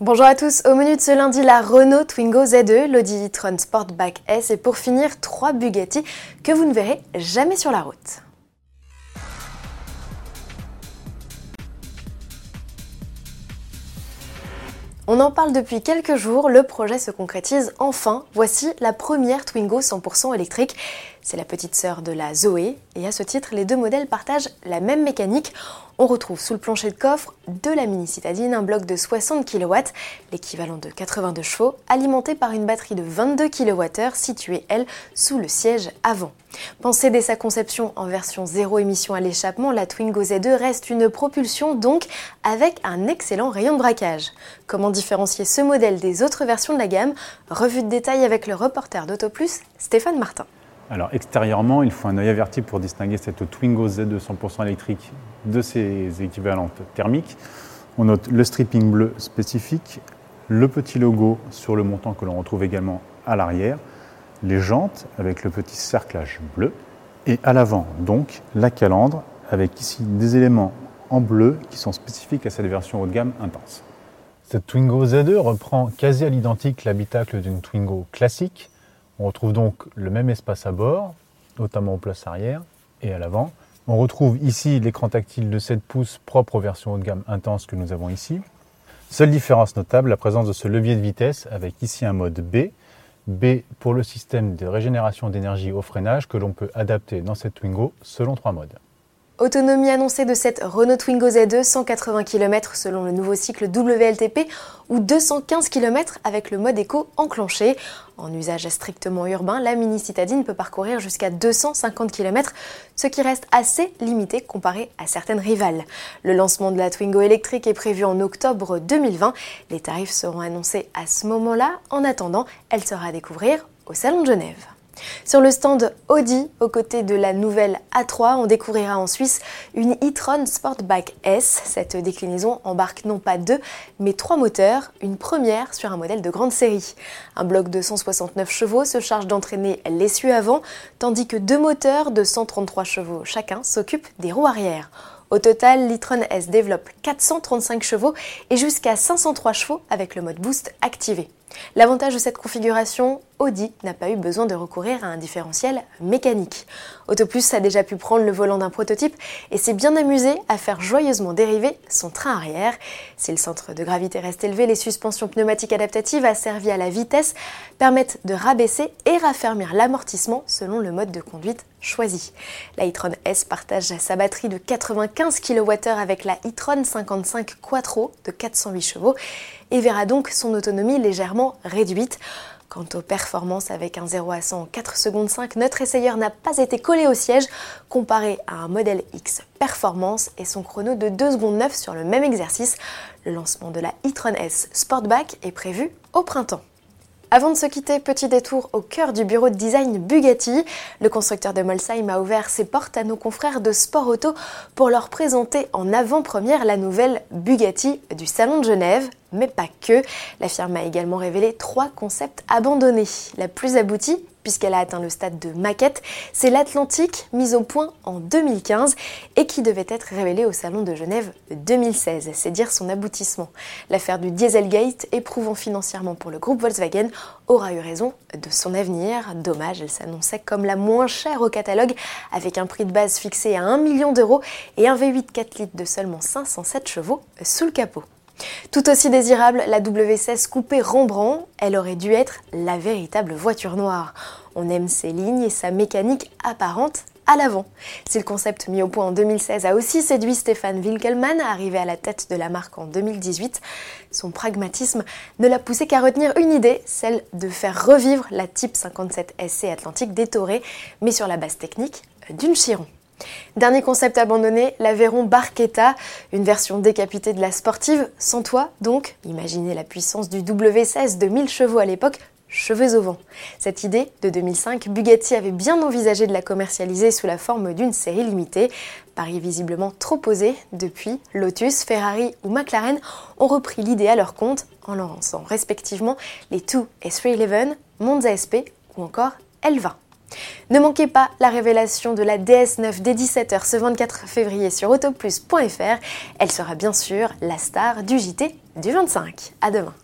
Bonjour à tous, au menu de ce lundi, la Renault Twingo Z2, l'Audi e-tron Sportback S et pour finir, trois Bugatti que vous ne verrez jamais sur la route. On en parle depuis quelques jours, le projet se concrétise enfin. Voici la première Twingo 100% électrique. C'est la petite sœur de la Zoé et à ce titre, les deux modèles partagent la même mécanique. On retrouve sous le plancher de coffre de la mini citadine un bloc de 60 kW, l'équivalent de 82 chevaux, alimenté par une batterie de 22 kWh située, elle, sous le siège avant. Pensée dès sa conception en version zéro émission à l'échappement, la Twingo Z2 reste une propulsion donc avec un excellent rayon de braquage. Comment différencier ce modèle des autres versions de la gamme? Revue de détail avec le reporter d'AutoPlus, Stéphane Martin. Alors extérieurement, il faut un œil averti pour distinguer cette Twingo Z2 100% électrique de ses équivalentes thermiques. On note le stripping bleu spécifique, le petit logo sur le montant que l'on retrouve également à l'arrière, les jantes avec le petit cerclage bleu et à l'avant donc la calandre avec ici des éléments en bleu qui sont spécifiques à cette version haut de gamme intense. Cette Twingo Z2 reprend quasi à l'identique l'habitacle d'une Twingo classique on retrouve donc le même espace à bord, notamment aux places arrière et à l'avant. On retrouve ici l'écran tactile de 7 pouces propre aux versions haut de gamme intense que nous avons ici. Seule différence notable, la présence de ce levier de vitesse avec ici un mode B. B pour le système de régénération d'énergie au freinage que l'on peut adapter dans cette Twingo selon trois modes. Autonomie annoncée de cette Renault Twingo Z2, 180 km selon le nouveau cycle WLTP ou 215 km avec le mode éco enclenché. En usage strictement urbain, la mini citadine peut parcourir jusqu'à 250 km, ce qui reste assez limité comparé à certaines rivales. Le lancement de la Twingo électrique est prévu en octobre 2020. Les tarifs seront annoncés à ce moment-là. En attendant, elle sera à découvrir au Salon de Genève. Sur le stand Audi, aux côtés de la nouvelle A3, on découvrira en Suisse une e-tron Sportback S. Cette déclinaison embarque non pas deux, mais trois moteurs, une première sur un modèle de grande série. Un bloc de 169 chevaux se charge d'entraîner l'essieu avant, tandis que deux moteurs de 133 chevaux chacun s'occupent des roues arrière. Au total, l'e-tron S développe 435 chevaux et jusqu'à 503 chevaux avec le mode boost activé. L'avantage de cette configuration, Audi n'a pas eu besoin de recourir à un différentiel mécanique. Autoplus a déjà pu prendre le volant d'un prototype et s'est bien amusé à faire joyeusement dériver son train arrière. Si le centre de gravité reste élevé, les suspensions pneumatiques adaptatives asservies à la vitesse permettent de rabaisser et raffermir l'amortissement selon le mode de conduite choisi. La e-tron S partage sa batterie de 95 kWh avec la e-tron 55 Quattro de 408 chevaux et verra donc son autonomie légèrement réduite. Quant aux performances avec un 0 à 100 en 4 secondes 5, notre essayeur n'a pas été collé au siège comparé à un modèle X Performance et son chrono de 2 secondes 9 sur le même exercice. Le lancement de la e-tron S Sportback est prévu au printemps. Avant de se quitter, petit détour au cœur du bureau de design Bugatti. Le constructeur de Molsheim a ouvert ses portes à nos confrères de Sport Auto pour leur présenter en avant-première la nouvelle Bugatti du Salon de Genève. Mais pas que. La firme a également révélé trois concepts abandonnés. La plus aboutie, puisqu'elle a atteint le stade de maquette, c'est l'Atlantique, mise au point en 2015 et qui devait être révélée au Salon de Genève 2016. C'est dire son aboutissement. L'affaire du Dieselgate, éprouvant financièrement pour le groupe Volkswagen, aura eu raison de son avenir. Dommage, elle s'annonçait comme la moins chère au catalogue, avec un prix de base fixé à 1 million d'euros et un V8 4 litres de seulement 507 chevaux sous le capot. Tout aussi désirable, la W16 coupée Rembrandt, elle aurait dû être la véritable voiture noire. On aime ses lignes et sa mécanique apparente à l'avant. Si le concept mis au point en 2016 a aussi séduit Stéphane Winkelmann, arrivé à la tête de la marque en 2018, son pragmatisme ne l'a poussé qu'à retenir une idée, celle de faire revivre la Type 57 SC Atlantique détorée, mais sur la base technique d'une Chiron. Dernier concept abandonné, l'Aveyron Barquetta, une version décapitée de la sportive, sans toit donc. Imaginez la puissance du W16 de 1000 chevaux à l'époque, cheveux au vent. Cette idée, de 2005, Bugatti avait bien envisagé de la commercialiser sous la forme d'une série limitée. Paris visiblement trop osé, depuis, Lotus, Ferrari ou McLaren ont repris l'idée à leur compte en lançant respectivement les 2 et 311, Monza SP ou encore L20. Ne manquez pas la révélation de la DS9 dès 17h ce 24 février sur autoplus.fr. Elle sera bien sûr la star du JT du 25. À demain.